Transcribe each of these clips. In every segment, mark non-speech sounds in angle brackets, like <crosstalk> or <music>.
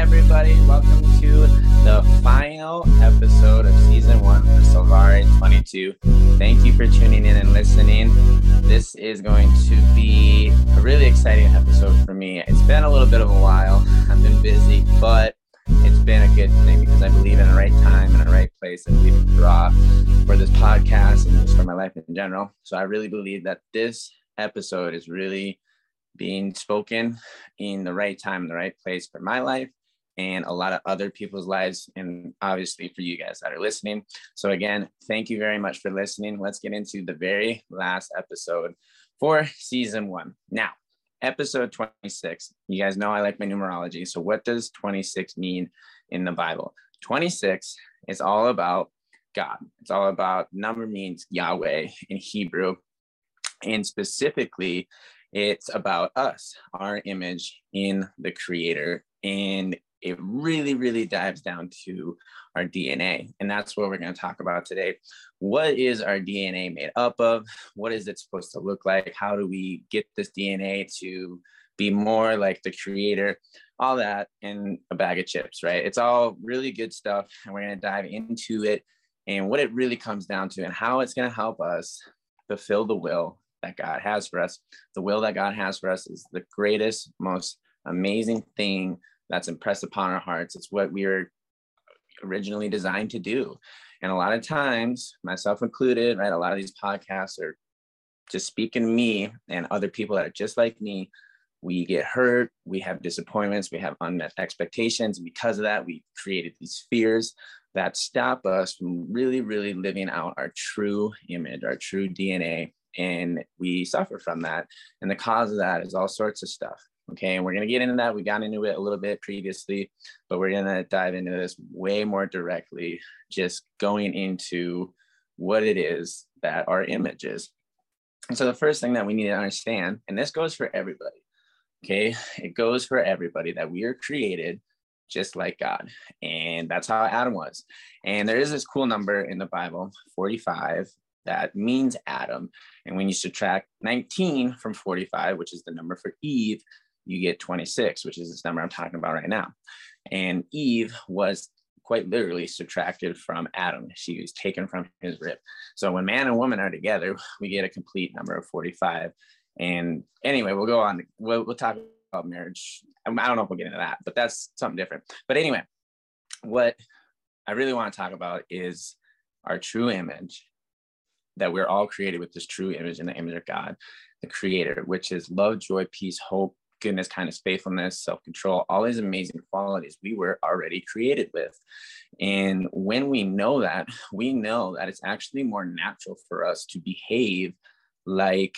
everybody. Welcome to the final episode of season one for Salvari 22. Thank you for tuning in and listening. This is going to be a really exciting episode for me. It's been a little bit of a while. I've been busy, but it's been a good thing because I believe in the right time and the right place. I believe in draw for this podcast and just for my life in general. So I really believe that this episode is really being spoken in the right time, the right place for my life and a lot of other people's lives, and obviously for you guys that are listening. So, again, thank you very much for listening. Let's get into the very last episode for season one. Now, episode 26. You guys know I like my numerology. So, what does 26 mean in the Bible? 26 is all about God, it's all about number means Yahweh in Hebrew. And specifically, it's about us, our image in the creator. And it really, really dives down to our DNA. And that's what we're going to talk about today. What is our DNA made up of? What is it supposed to look like? How do we get this DNA to be more like the creator? All that in a bag of chips, right? It's all really good stuff. And we're going to dive into it and what it really comes down to and how it's going to help us fulfill the will that God has for us. The will that God has for us is the greatest, most amazing thing that's impressed upon our hearts. It's what we were originally designed to do. And a lot of times, myself included, right, a lot of these podcasts are just speaking me and other people that are just like me. We get hurt, we have disappointments, we have unmet expectations. And because of that, we created these fears that stop us from really, really living out our true image, our true DNA. And we suffer from that. And the cause of that is all sorts of stuff. Okay, and we're going to get into that. We got into it a little bit previously, but we're going to dive into this way more directly, just going into what it is that our image is. And so, the first thing that we need to understand, and this goes for everybody, okay, it goes for everybody that we are created just like God. And that's how Adam was. And there is this cool number in the Bible, 45, that means Adam. And when you subtract 19 from 45, which is the number for Eve, you get 26, which is this number I'm talking about right now. And Eve was quite literally subtracted from Adam. She was taken from his rib. So when man and woman are together, we get a complete number of 45. And anyway, we'll go on. We'll, we'll talk about marriage. I don't know if we'll get into that, but that's something different. But anyway, what I really want to talk about is our true image that we're all created with this true image in the image of God, the creator, which is love, joy, peace, hope, goodness, kindness, faithfulness, self control, all these amazing qualities we were already created with. And when we know that, <laughs> we know that it's actually more natural for us to behave like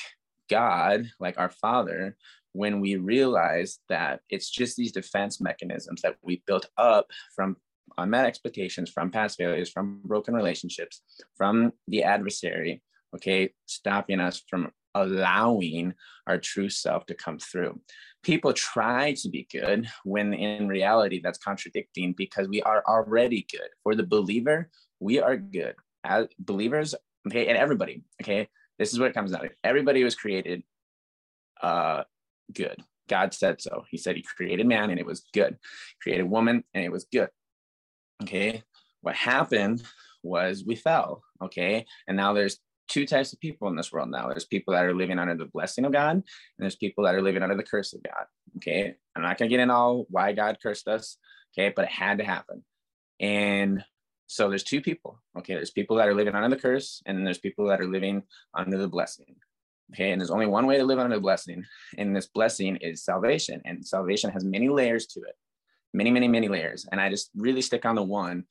God, like our Father, when we realize that it's just these defense mechanisms that we built up from uh, unmet expectations, from past failures, from broken relationships, from the adversary, okay, stopping us from allowing our true self to come through. People try to be good when in reality that's contradicting because we are already good. For the believer, we are good. As believers, okay, and everybody, okay, this is what it comes down to. Everybody was created uh good. God said so. He said he created man and it was good. Created woman and it was good. Okay. What happened was we fell. Okay. And now there's two types of people in this world now. There's people that are living under the blessing of God, and there's people that are living under the curse of God. Okay. I'm not going to get into all why God cursed us. Okay. But it had to happen. And so there's two people. Okay. There's people that are living under the curse, and there's people that are living under the blessing. Okay. And there's only one way to live under the blessing. And this blessing is salvation. And salvation has many layers to it. Many, many, many layers. And I just really stick on the one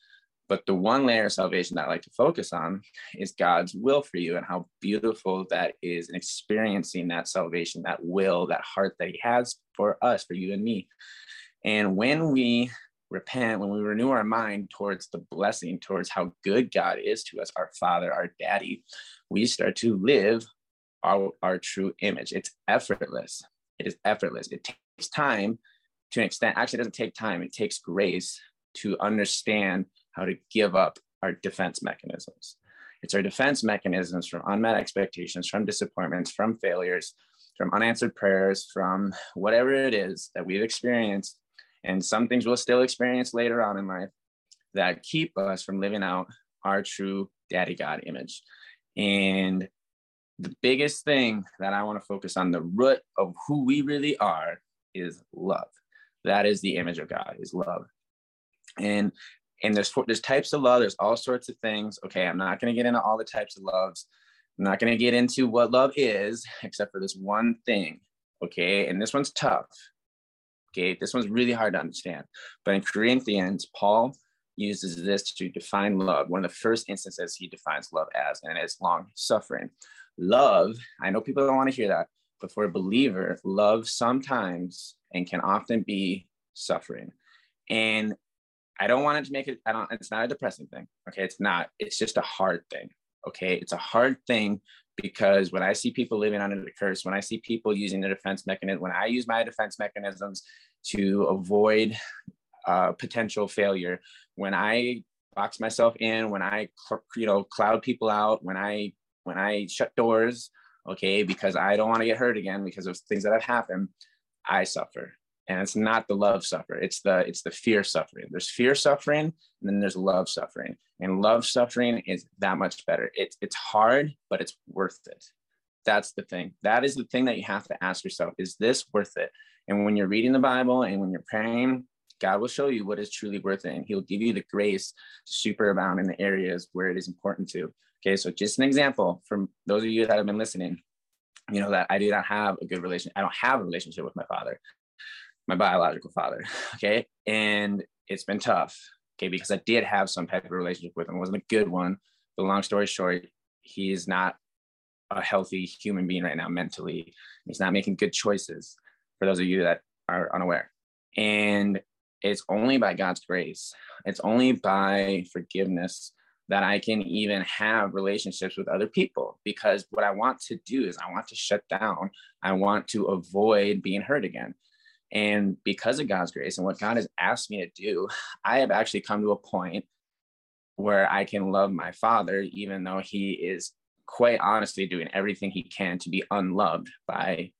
but the one layer of salvation that I like to focus on is God's will for you and how beautiful that is and experiencing that salvation, that will, that heart that He has for us, for you and me. And when we repent, when we renew our mind towards the blessing, towards how good God is to us, our Father, our Daddy, we start to live our, our true image. It's effortless. It is effortless. It takes time to an extent. Actually, it doesn't take time, it takes grace to understand how to give up our defense mechanisms. It's our defense mechanisms from unmet expectations, from disappointments, from failures, from unanswered prayers, from whatever it is that we've experienced. And some things we'll still experience later on in life that keep us from living out our true daddy God image. And the biggest thing that I want to focus on, the root of who we really are, is love. That is the image of God, is love. And and there's there's types of love. There's all sorts of things. Okay, I'm not going to get into all the types of loves. I'm not going to get into what love is, <laughs> except for this one thing. Okay, and this one's tough. Okay, this one's really hard to understand. But in Corinthians, Paul uses this to define love. One of the first instances he defines love as, and it's long suffering. Love, I know people don't want to hear that, but for a believer, love sometimes and can often be suffering. And I don't want it to make it, I don't, it's not a depressing thing. Okay. It's not, it's just a hard thing. Okay. It's a hard thing because when I see people living under the curse, when I see people using their defense mechanism, when I use my defense mechanisms to avoid uh, potential failure, when I box myself in, when I, you know, cloud people out, when I, when I shut doors, okay, because I don't want to get hurt again because of things that have happened, I suffer and it's not the love suffer it's the it's the fear suffering. There's fear suffering and then there's love suffering. And love suffering is that much better. It's it's hard but it's worth it. That's the thing. That is the thing that you have to ask yourself is this worth it? And when you're reading the bible and when you're praying god will show you what is truly worth it and he'll give you the grace to superabound in the areas where it is important to. Okay so just an example from those of you that have been listening you know that i do not have a good relation i don't have a relationship with my father my biological father. <laughs> Okay. And it's been tough. Okay. Because I did have some type of relationship with him. It wasn't a good one. But long story short, he is not a healthy human being right now mentally. He's not making good choices for those of you that are unaware. And it's only by God's grace, it's only by forgiveness that I can even have relationships with other people because what I want to do is I want to shut down. I want to avoid being hurt again. And because of God's grace and what God has asked me to do, I have actually come to a point where I can love my father, even though he is quite honestly doing everything he can to be unloved by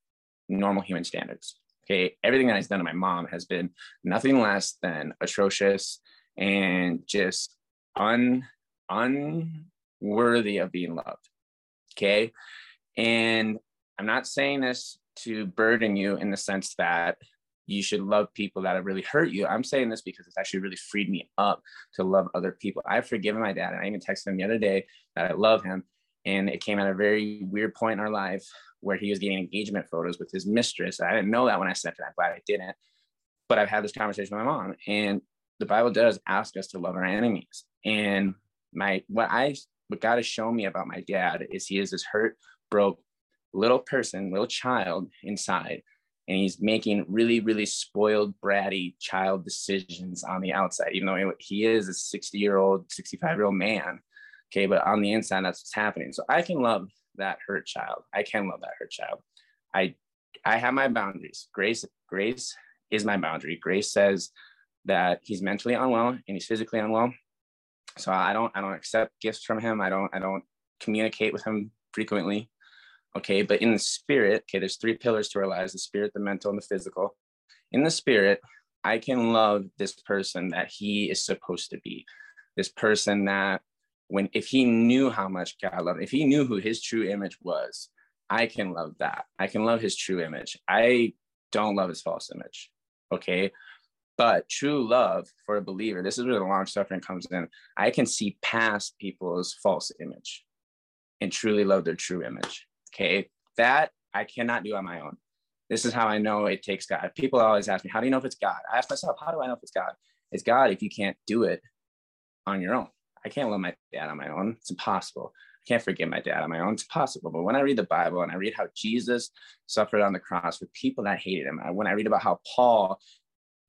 normal human standards. Okay. Everything that he's done to my mom has been nothing less than atrocious and just un unworthy of being loved. Okay. And I'm not saying this to burden you in the sense that you should love people that have really hurt you. I'm saying this because it's actually really freed me up to love other people. I've forgiven my dad, and I even texted him the other day that I love him. And it came at a very weird point in our life where he was getting engagement photos with his mistress. I didn't know that when I sent it. I'm glad I didn't. But I've had this conversation with my mom, and the Bible does ask us to love our enemies. And my what I what God has shown me about my dad is he is this hurt, broke little person, little child inside and he's making really, really spoiled, bratty child decisions on the outside, even though he is a 60 year old, 65 year old man. Okay, but on the inside, that's what's happening. So I can love that hurt child. I can love that hurt child. I I have my boundaries. Grace, grace is my boundary. Grace says that he's mentally unwell and he's physically unwell. So I don't I don't accept gifts from him. I don't I don't communicate with him frequently. Okay, but in the spirit, okay, there's three pillars to our lives the spirit, the mental, and the physical. In the spirit, I can love this person that he is supposed to be. This person that when if he knew how much God loved, if he knew who his true image was, I can love that. I can love his true image. I don't love his false image. Okay. But true love for a believer, this is where the long suffering comes in. I can see past people's false image and truly love their true image. Okay, that I cannot do on my own. This is how I know it takes God. People always ask me, How do you know if it's God? I ask myself, How do I know if it's God? It's God if you can't do it on your own. I can't love my dad on my own. It's impossible. I can't forgive my dad on my own. It's possible. But when I read the Bible and I read how Jesus suffered on the cross for people that hated him, when I read about how Paul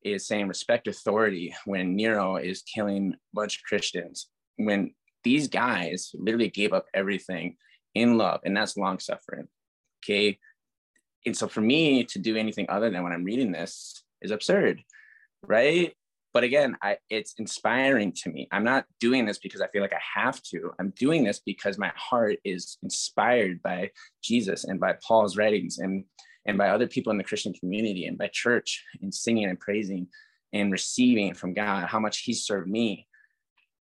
is saying respect authority when Nero is killing a bunch of Christians, when these guys literally gave up everything in love, and that's long suffering. Okay. And so for me to do anything other than when I'm reading this is absurd, right? But again, I, it's inspiring to me. I'm not doing this because I feel like I have to. I'm doing this because my heart is inspired by Jesus and by Paul's writings and and by other people in the Christian community and by church and singing and praising and receiving from God, how much He served me,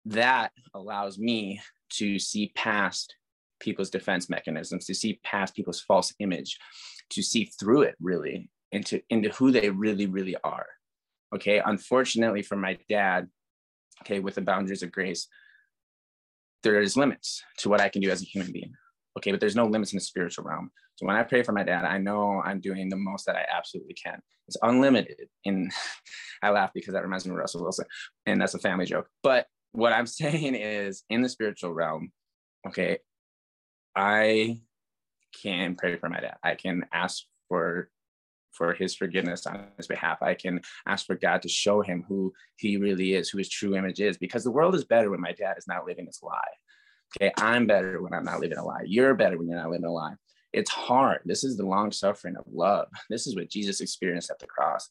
that allows me to see past people's defense mechanisms, to see past people's false image, to see through it really into, into who they really, really are. Okay. Unfortunately for my dad, okay, with the boundaries of grace, there is limits to what I can do as a human being. Okay, but there's no limits in the spiritual realm. So when I pray for my dad, I know I'm doing the most that I absolutely can. It's unlimited. And <laughs> I laugh because that reminds me of Russell Wilson, and that's a family joke. But what I'm <laughs> saying is in the spiritual realm, okay, I can pray for my dad. I can ask for for his forgiveness on his behalf. I can ask for God to show him who he really is, who his true image is, because the world is better when my dad is not living this lie. Okay, I'm better when I'm not living a lie. You're better when you're not living a lie. It's hard. This is the long suffering of love. This is what Jesus experienced at the cross.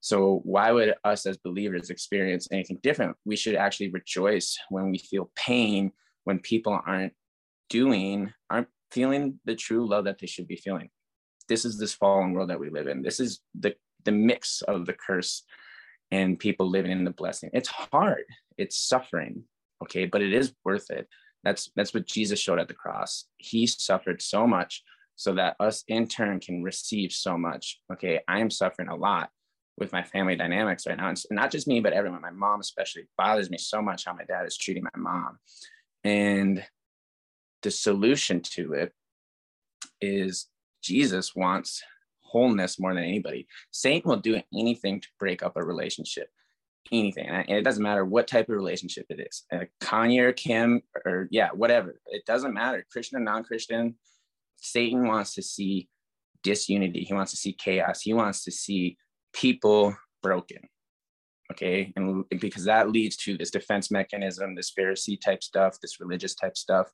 So, why would us as believers experience anything different? We should actually rejoice when we feel pain, when people aren't doing, aren't feeling the true love that they should be feeling. This is this fallen world that we live in. This is the, the mix of the curse and people living in the blessing. It's hard, it's suffering, okay, but it is worth it. That's that's what Jesus showed at the cross. He suffered so much so that us in turn can receive so much. Okay, I am suffering a lot with my family dynamics right now. And not just me, but everyone, my mom especially, bothers me so much how my dad is treating my mom. And the solution to it is Jesus wants wholeness more than anybody. Satan will do anything to break up a relationship, anything. And it doesn't matter what type of relationship it is uh, Kanye or Kim, or yeah, whatever. It doesn't matter, Christian or non Christian. Satan wants to see disunity, he wants to see chaos, he wants to see people broken. Okay. And because that leads to this defense mechanism, this Pharisee type stuff, this religious type stuff,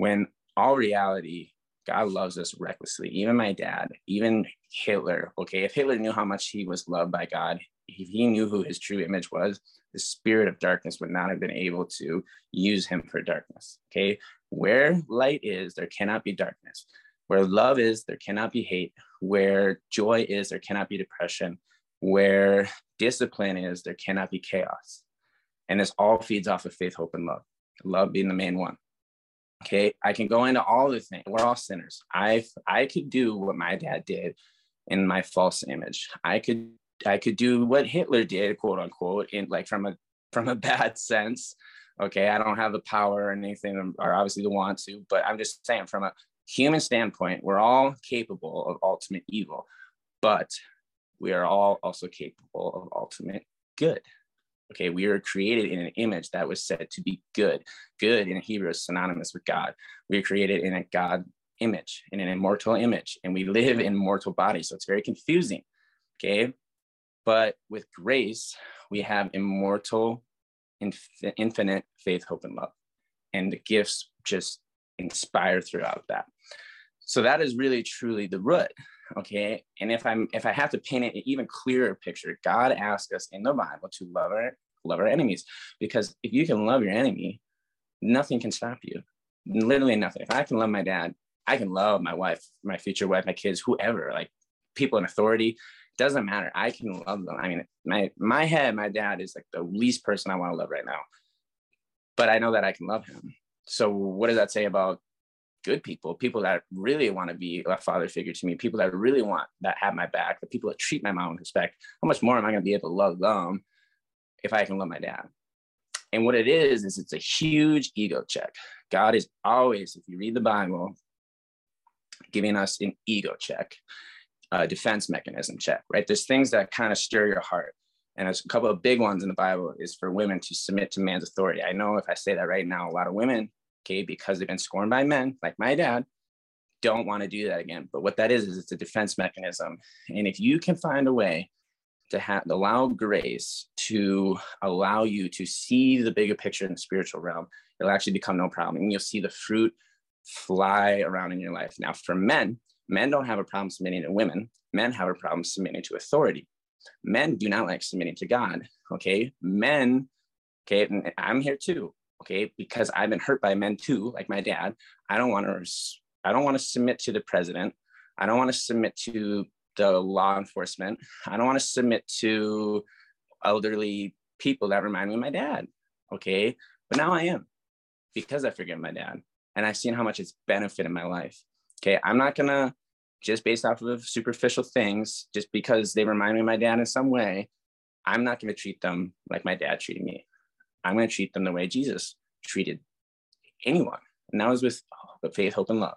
when all reality, God loves us recklessly. Even my dad, even Hitler. Okay. If Hitler knew how much he was loved by God, if he knew who his true image was, the spirit of darkness would not have been able to use him for darkness. Okay. Where light is, there cannot be darkness. Where love is, there cannot be hate. Where joy is, there cannot be depression. Where discipline is, there cannot be chaos. And this all feeds off of faith, hope, and love. Love being the main one. Okay, I can go into all the things. We're all sinners. I I could do what my dad did in my false image. I could I could do what Hitler did, quote unquote, in like from a from a <laughs> bad sense. Okay, I don't have the power or anything, um, or obviously the want to, but I'm just saying from a human standpoint, we're all capable of ultimate evil, but we are all also capable of ultimate good. Okay, we are created in an image that was said to be good. Good in Hebrew is synonymous with God. We are created in a God image, in an immortal image, and we live in mortal bodies. So it's very confusing. Okay, but with grace, we have immortal, inf- infinite faith, hope, and love. And the gifts just inspire throughout that so that is really truly the root okay? And if i'm if i have to paint an even clearer picture god asks us in the bible to love our love our enemies. Because if you can love your enemy nothing can stop you. Literally nothing. If i can love my dad i can love my wife my future wife my kids whoever like people in authority. Doesn't matter. I can love them. I mean my my head my dad is like the least person i want to love right now. But i know that i can love him. So what does that say about good people, people that really want to be a father figure to me, people that really want that have my back, the people that treat my mom with respect. How much more am I going to be able to love them if I can love my dad? And what it is, is it's a huge ego check. God is always, if you read the Bible, giving us an ego check, a defense mechanism check, right? There's things that kind of stir your heart. And there's a couple of big ones in the Bible is for women to submit to man's authority. I know if I say that right now, a lot of women okay, because they've been scorned by men, like my dad, don't want to do that again. But what that is, is it's a defense mechanism. And if you can find a way to have allow grace to allow you to see the bigger picture in the spiritual realm, it'll actually become no problem. And you'll see the fruit fly around in your life. Now, for men, men don't have a problem submitting to women, men have a problem submitting to authority. Men do not like submitting to God. Okay. Men, okay, and I'm here too okay because i've been hurt by men too like my dad i don't want to i don't want to submit to the president i don't want to submit to the law enforcement i don't want to submit to elderly people that remind me of my dad. Okay. But now I am because I forgive my dad and I've seen how much it's benefited my life. Okay. I'm not to just based off of superficial things, just because they remind me of my dad in some way, I'm not to treat them like my dad treated me. I'm going to treat them the way Jesus treated anyone. And that was with faith, hope, and love.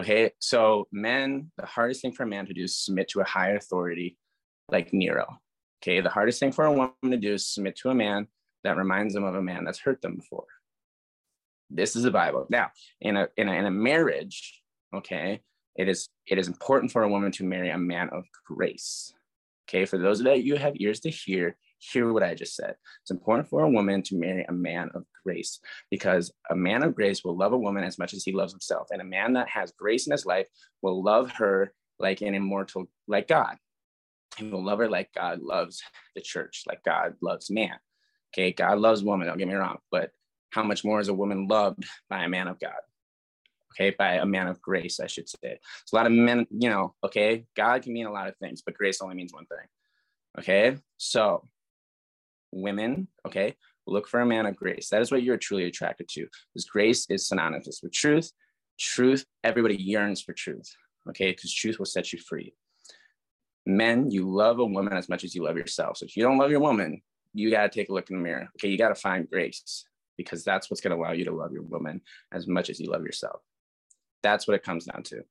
Okay, so men, the hardest thing for a man to do is submit to a higher authority like Nero. Okay, the hardest thing for a woman to do is submit to a man that reminds them of a man that's hurt them before. This is the Bible. Now, in a in a, in a marriage, okay, it is it is important for a woman to marry a man of grace. Okay, for those that you have ears to hear, hear what I just said. It's important for a woman to marry a man of grace because a man of grace will love a woman as much as he loves himself. And a man that has grace in his life will love her like an immortal, like God. He will love her like God loves the church, like God loves man. Okay, God loves woman, don't get me wrong, but how much more is a woman loved by a man of God? Okay, by a man of grace, I should say. So a lot of men, you know, okay, God can mean a lot of things, but grace only means one thing. Okay, so women, okay, look for a man of grace. That is what you're truly attracted to. Because grace is synonymous with truth. Truth, everybody yearns for truth, okay, because truth will set you free. Men, you love a woman as much as you love yourself. So if you don't love your woman, you got to take a look in the mirror. Okay, you got to find grace because that's what's going to allow you to love your woman as much as you love yourself. That's what it comes down to.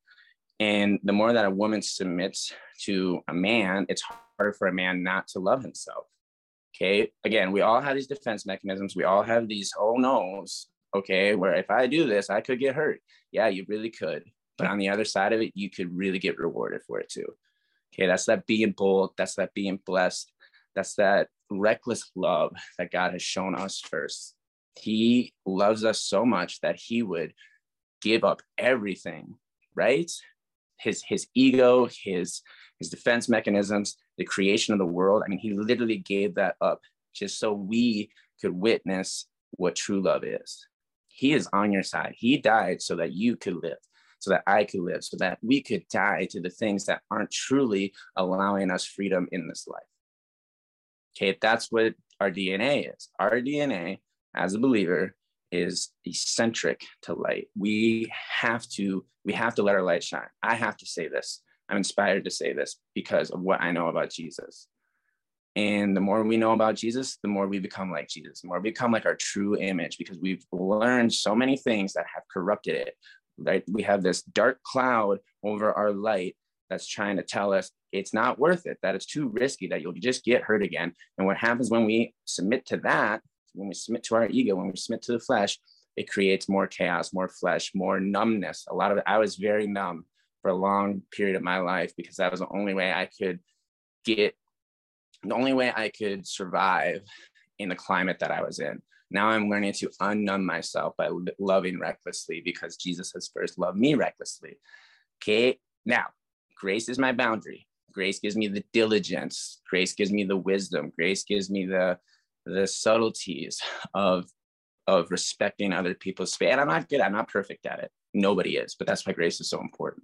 And the more that a woman submits to a man, it's harder for a man not to love himself. Okay. Again, we all have these defense mechanisms. We all have these, oh no's. Okay. Where if I do this, I could get hurt. Yeah, you really could. But on the other side of it, you could really get rewarded for it too. Okay. That's that being bold. That's that being blessed. That's that reckless love that God has shown us first. He loves us so much that he would give up everything, right? His his ego, his his defense mechanisms, the creation of the world. I mean, he literally gave that up just so we could witness what true love is. He is on your side. He died so that you could live, so that I could live, so that we could die to the things that aren't truly allowing us freedom in this life. Okay, that's what our DNA is. Our DNA as a believer is eccentric to light. We have to we have to let our light shine. I have to say this. I'm inspired to say this because of what I know about Jesus. And the more we know about Jesus, the more we become like Jesus, the more we become like our true image because we've learned so many things that have corrupted it. Right? We have this dark cloud over our light that's trying to tell us it's not worth it, that it's too risky, that you'll just get hurt again. And what happens when we submit to that, when we submit to our ego, when we submit to the flesh, it creates more chaos, more flesh, more numbness. A lot of it, I was very numb for a long period of my life because that was the only way I could get, the only way I could survive in the climate that I was in. Now I'm learning to unnumb myself by loving recklessly because Jesus has first loved me recklessly. Okay. Now, grace is my boundary. Grace gives me the diligence. Grace gives me the wisdom. Grace gives me the the subtleties of of respecting other people's space. And I'm not good. I'm not perfect at it. Nobody is, but that's why grace is so important.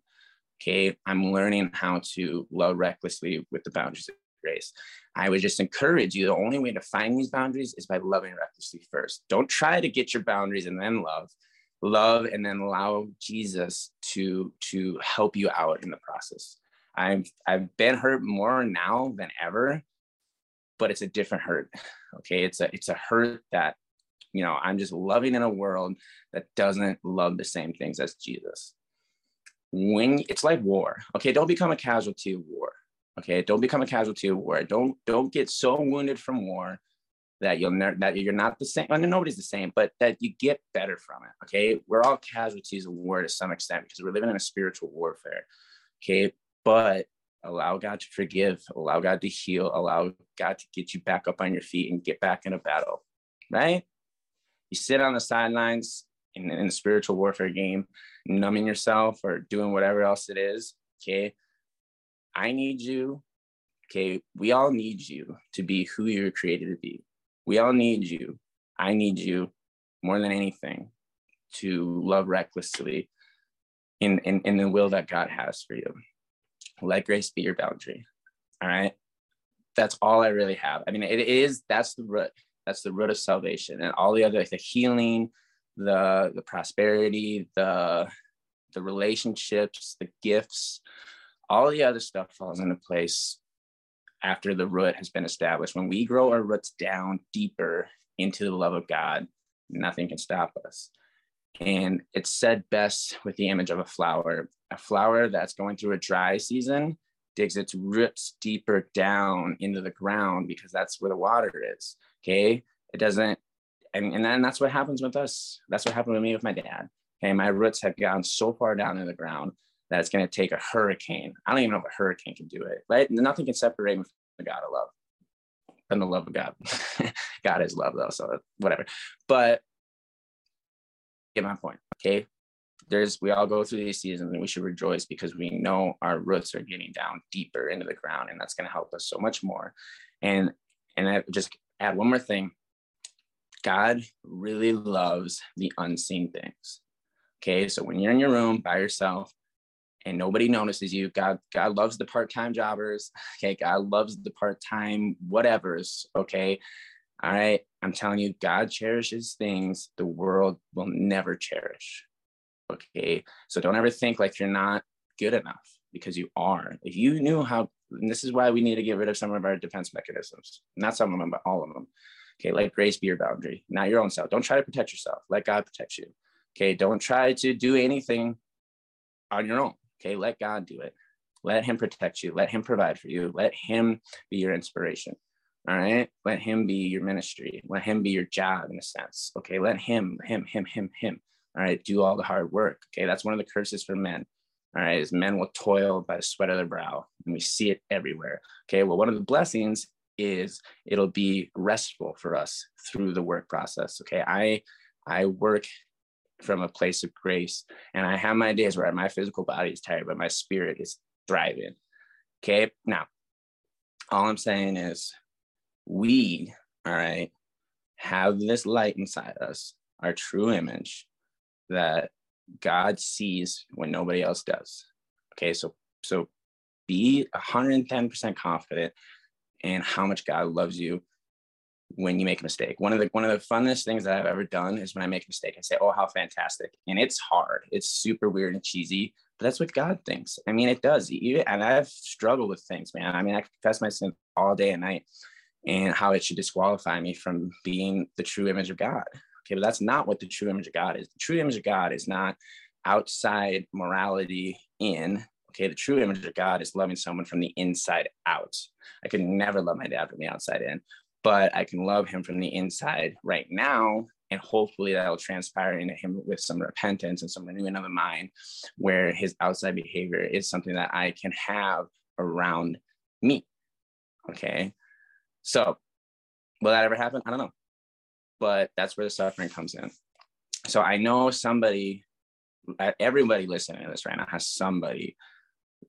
Okay. I'm learning how to love recklessly with the boundaries of grace. I would just encourage you the only way to find these boundaries is by loving recklessly first. Don't try to get your boundaries and then love. Love and then allow Jesus to to help you out in the process. I've I've been hurt more now than ever, but it's a different hurt. Okay. It's a it's a hurt that you know, I'm just loving in a world that doesn't love the same things as Jesus when it's like war. Okay don't become a casualty of war. Okay don't become a casualty of war. Don't don't get so wounded from war that you'll ne- that you're not the same I mean, nobody's the same but that you get better from it. Okay we're all casualties of war to some extent because we're living in a spiritual warfare. Okay but allow god to forgive allow god to heal allow god to get you back up on your feet and get back in a battle right? You sit on the sidelines in, in a spiritual warfare game, numbing yourself or doing whatever else it is. Okay. I need you. Okay. We all need you to be who you're created to be. We all need you. I need you more than anything to love recklessly in, in, in the will that God has for you. Let grace be your boundary. All right. that's all I really have. I mean, it is that's the root. That's the root of salvation, and all the other like the healing, the the prosperity, the the relationships, the gifts, all the other stuff falls into place after the root has been established. When we grow our roots down deeper into the love of God, nothing can stop us. And it's said best with the image of a flower. A flower that's going through a dry season digs its roots deeper down into the ground because that's where the water is. Okay. It doesn't, and, and then that's what happens with us. That's what happened with me with my dad. Okay. My roots have gone so far down in the ground that it's going to take a hurricane. I don't even know if a hurricane can do it, right? Nothing can separate me from the God of love and the love of God. <laughs> God is love, though, so whatever. But get my point. Okay. There's we all go through these seasons and we should rejoice because we know our roots are getting down deeper into the ground and that's going to help us so much more. And and I just add one more thing. God really loves the unseen things. Okay. So when you're in your room by yourself and nobody notices you, God, God loves the part-time jobbers. <laughs> Okay. God loves the part-time whatevers. Okay. All right. I'm telling you, God cherishes things the world will never cherish. Okay. So don't ever think like you're not good enough because you are. If you knew how, this is why we need to get rid of some of our defense mechanisms, not some of them, but all of them. Okay. Let grace be your boundary, not your own self. Don't try to protect yourself. Let God protect you. Okay. Don't try to do anything on your own. Okay. Let God do it. Let Him protect you. Let Him provide for you. Let Him be your inspiration. All right. Let him be your ministry. Let him be your job in a sense. Okay. Let him, him, him, him, him. All right. Do all the hard work. Okay. That's one of the curses for men. All right. Is men will toil by the sweat of their brow. And we see it everywhere. Okay. Well, one of the blessings is it'll be restful for us through the work process. Okay. I, I work from a place of grace and I have my days where my physical body is tired, but my spirit is thriving. Okay. Now, all I'm saying is we, all right, have this light inside us, our true image that God sees when nobody else does. Okay, so so be 110% confident in how much God loves you when you make a mistake. One of the one of the funnest things that I've ever done is when I make a mistake and say, "Oh, how fantastic!" And it's hard. It's super weird and cheesy, but that's what God thinks. I mean, it does. And I've struggled with things, man. I mean, I confess my sin all day and night and how it should disqualify me from being the true image of God. Okay, but that's not what the true image of God is. The true image of God is not outside morality in. Okay, the true image of God is loving someone from the inside out. I could never love my dad from the outside in, but I can love him from the inside right now. And hopefully that will transpire into him with some repentance and some renewing of the mind, where his outside behavior is something that I can have around me. Okay. So, will that ever happen? I don't know. But that's where the suffering comes in. So, I know somebody, uh, everybody listening to this right now has somebody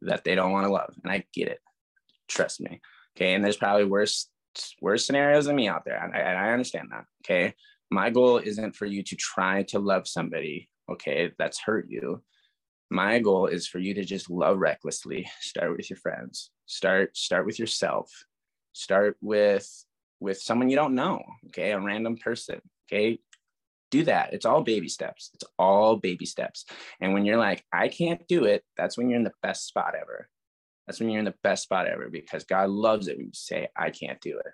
that they don't want to love. And I get it. Trust me. Okay. And there's probably worse, worse scenarios than me out there. And I, and I understand that. Okay. My goal isn't for you to try to love somebody, okay, that's hurt you. My goal is for you to just love recklessly. Start with your friends. Start start with yourself start with with someone you don't know okay a random person okay do that. It's all baby steps. It's all baby steps. And when you're like i can't do it that's when you're in the best spot ever. That's when you're in the best spot ever because god loves it when you say i can't do it.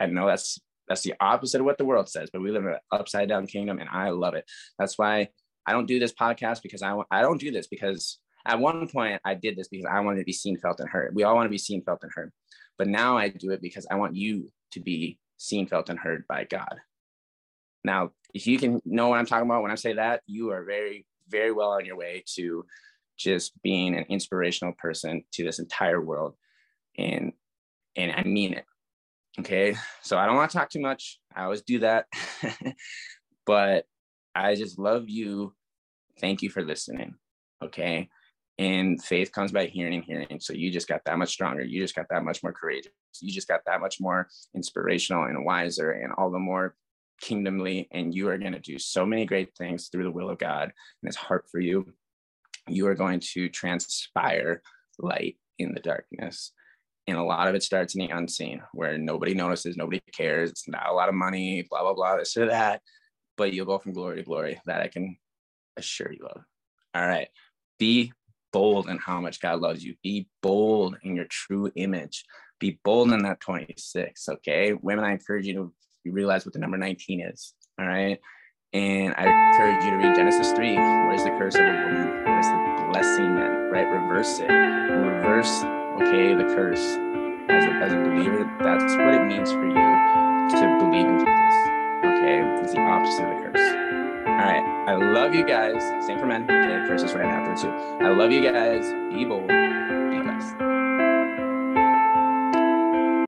I know that's that's the opposite of what the world says but we live in an upside down kingdom and i love it. That's why i don't do this podcast because i i don't do this because at one point i did this because i wanted to be seen felt and heard. We all want to be seen felt and heard. But now I do it because I want you to be seen, felt, and heard by God. Now, if you can know what I'm talking about when I say that, you are very, very well on your way to just being an inspirational person to this entire world. And and I mean it. Okay. So I don't want to talk too much. I always do that. <laughs> but I just love you. Thank you for listening. Okay and faith comes by hearing and hearing so you just got that much stronger you just got that much more courageous you just got that much more inspirational and wiser and all the more kingdomly and you are going to do so many great things through the will of god and his heart for you you are going to transpire light in the darkness And a lot of it starts in the unseen where nobody notices, nobody cares. It's not a lot of money, blah, blah, blah, this or that. But you'll go from glory to glory. That I can assure you of. All right. Be bold in how much God loves you. Be bold in your true image. Be bold in that 26. Okay. Women, I encourage you to realize what the number 19 is. All right. And I encourage you to read Genesis 3. Where's the curse of a woman? Where's the blessing then? Right? Reverse it. Reverse, okay, the curse. As a, as a believer, that's what it means for you to believe in Jesus. Okay? It's the opposite of the curse. All right. I love you guys. Same for men. Okay, curse is right after too. I love you guys. Be bold. Be blessed.